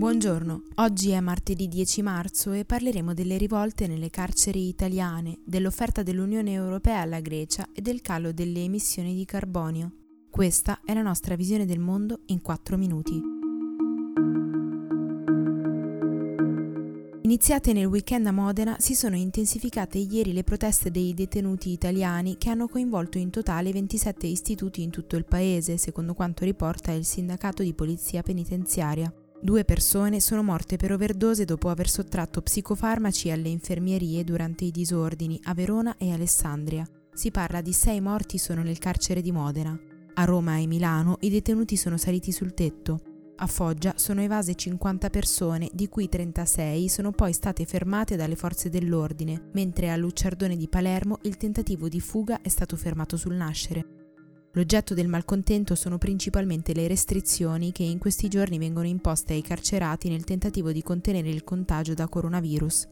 Buongiorno, oggi è martedì 10 marzo e parleremo delle rivolte nelle carceri italiane, dell'offerta dell'Unione Europea alla Grecia e del calo delle emissioni di carbonio. Questa è la nostra visione del mondo in 4 minuti. Iniziate nel weekend a Modena, si sono intensificate ieri le proteste dei detenuti italiani che hanno coinvolto in totale 27 istituti in tutto il paese, secondo quanto riporta il sindacato di polizia penitenziaria. Due persone sono morte per overdose dopo aver sottratto psicofarmaci alle infermierie durante i disordini a Verona e Alessandria. Si parla di sei morti solo nel carcere di Modena. A Roma e Milano i detenuti sono saliti sul tetto. A Foggia sono evase 50 persone, di cui 36 sono poi state fermate dalle forze dell'ordine, mentre a Lucciardone di Palermo il tentativo di fuga è stato fermato sul nascere. L'oggetto del malcontento sono principalmente le restrizioni che in questi giorni vengono imposte ai carcerati nel tentativo di contenere il contagio da coronavirus.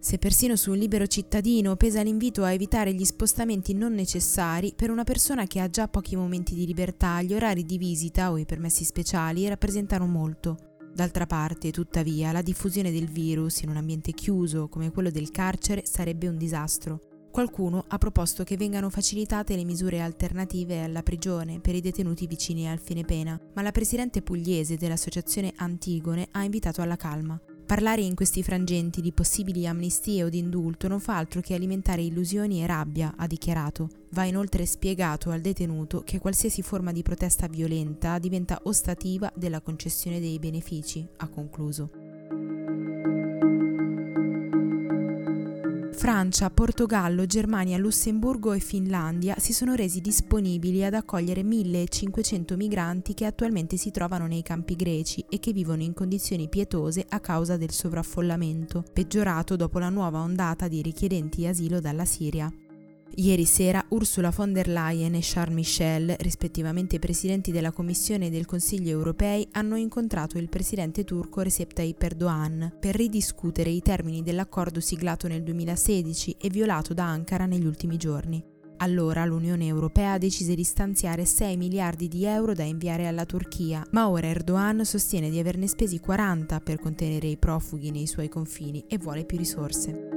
Se persino su un libero cittadino pesa l'invito a evitare gli spostamenti non necessari, per una persona che ha già pochi momenti di libertà, gli orari di visita o i permessi speciali rappresentano molto. D'altra parte, tuttavia, la diffusione del virus in un ambiente chiuso come quello del carcere sarebbe un disastro. Qualcuno ha proposto che vengano facilitate le misure alternative alla prigione per i detenuti vicini al fine pena, ma la presidente pugliese dell'associazione Antigone ha invitato alla calma. Parlare in questi frangenti di possibili amnistie o di indulto non fa altro che alimentare illusioni e rabbia, ha dichiarato. Va inoltre spiegato al detenuto che qualsiasi forma di protesta violenta diventa ostativa della concessione dei benefici, ha concluso. Francia, Portogallo, Germania, Lussemburgo e Finlandia si sono resi disponibili ad accogliere 1500 migranti che attualmente si trovano nei campi greci e che vivono in condizioni pietose a causa del sovraffollamento, peggiorato dopo la nuova ondata di richiedenti asilo dalla Siria. Ieri sera Ursula von der Leyen e Charles Michel, rispettivamente presidenti della Commissione e del Consiglio europei, hanno incontrato il presidente turco Recep Tayyip Erdogan per ridiscutere i termini dell'accordo siglato nel 2016 e violato da Ankara negli ultimi giorni. Allora l'Unione Europea decise di stanziare 6 miliardi di euro da inviare alla Turchia, ma ora Erdogan sostiene di averne spesi 40 per contenere i profughi nei suoi confini e vuole più risorse.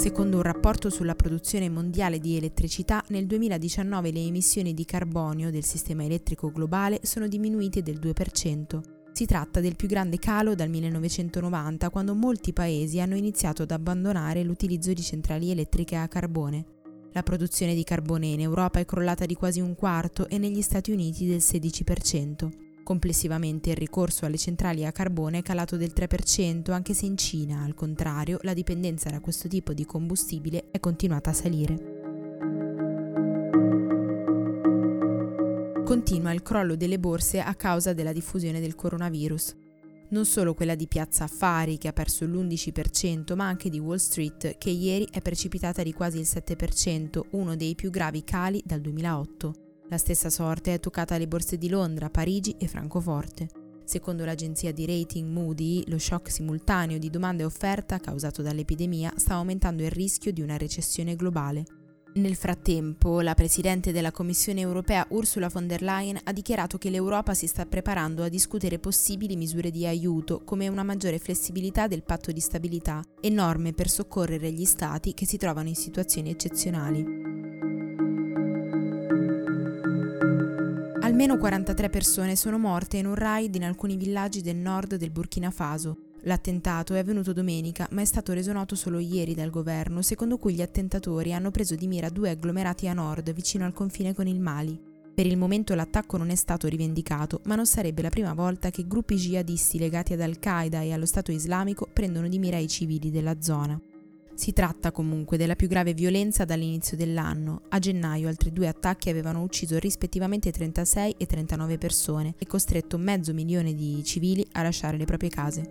Secondo un rapporto sulla produzione mondiale di elettricità, nel 2019 le emissioni di carbonio del sistema elettrico globale sono diminuite del 2%. Si tratta del più grande calo dal 1990, quando molti paesi hanno iniziato ad abbandonare l'utilizzo di centrali elettriche a carbone. La produzione di carbone in Europa è crollata di quasi un quarto e negli Stati Uniti del 16%. Complessivamente il ricorso alle centrali a carbone è calato del 3%, anche se in Cina, al contrario, la dipendenza da questo tipo di combustibile è continuata a salire. Continua il crollo delle borse a causa della diffusione del coronavirus. Non solo quella di Piazza Affari, che ha perso l'11%, ma anche di Wall Street, che ieri è precipitata di quasi il 7%, uno dei più gravi cali dal 2008. La stessa sorte è toccata alle borse di Londra, Parigi e Francoforte. Secondo l'agenzia di rating Moody, lo shock simultaneo di domanda e offerta causato dall'epidemia sta aumentando il rischio di una recessione globale. Nel frattempo, la Presidente della Commissione europea Ursula von der Leyen ha dichiarato che l'Europa si sta preparando a discutere possibili misure di aiuto, come una maggiore flessibilità del patto di stabilità e norme per soccorrere gli Stati che si trovano in situazioni eccezionali. Almeno 43 persone sono morte in un raid in alcuni villaggi del nord del Burkina Faso. L'attentato è avvenuto domenica, ma è stato reso noto solo ieri dal governo, secondo cui gli attentatori hanno preso di mira due agglomerati a nord, vicino al confine con il Mali. Per il momento l'attacco non è stato rivendicato, ma non sarebbe la prima volta che gruppi jihadisti legati ad Al-Qaeda e allo Stato islamico prendono di mira i civili della zona. Si tratta comunque della più grave violenza dall'inizio dell'anno. A gennaio altri due attacchi avevano ucciso rispettivamente 36 e 39 persone e costretto mezzo milione di civili a lasciare le proprie case.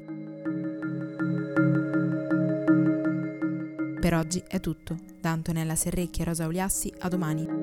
Per oggi è tutto. Da Antonella Serrecchia e Rosa Uliassi, a domani.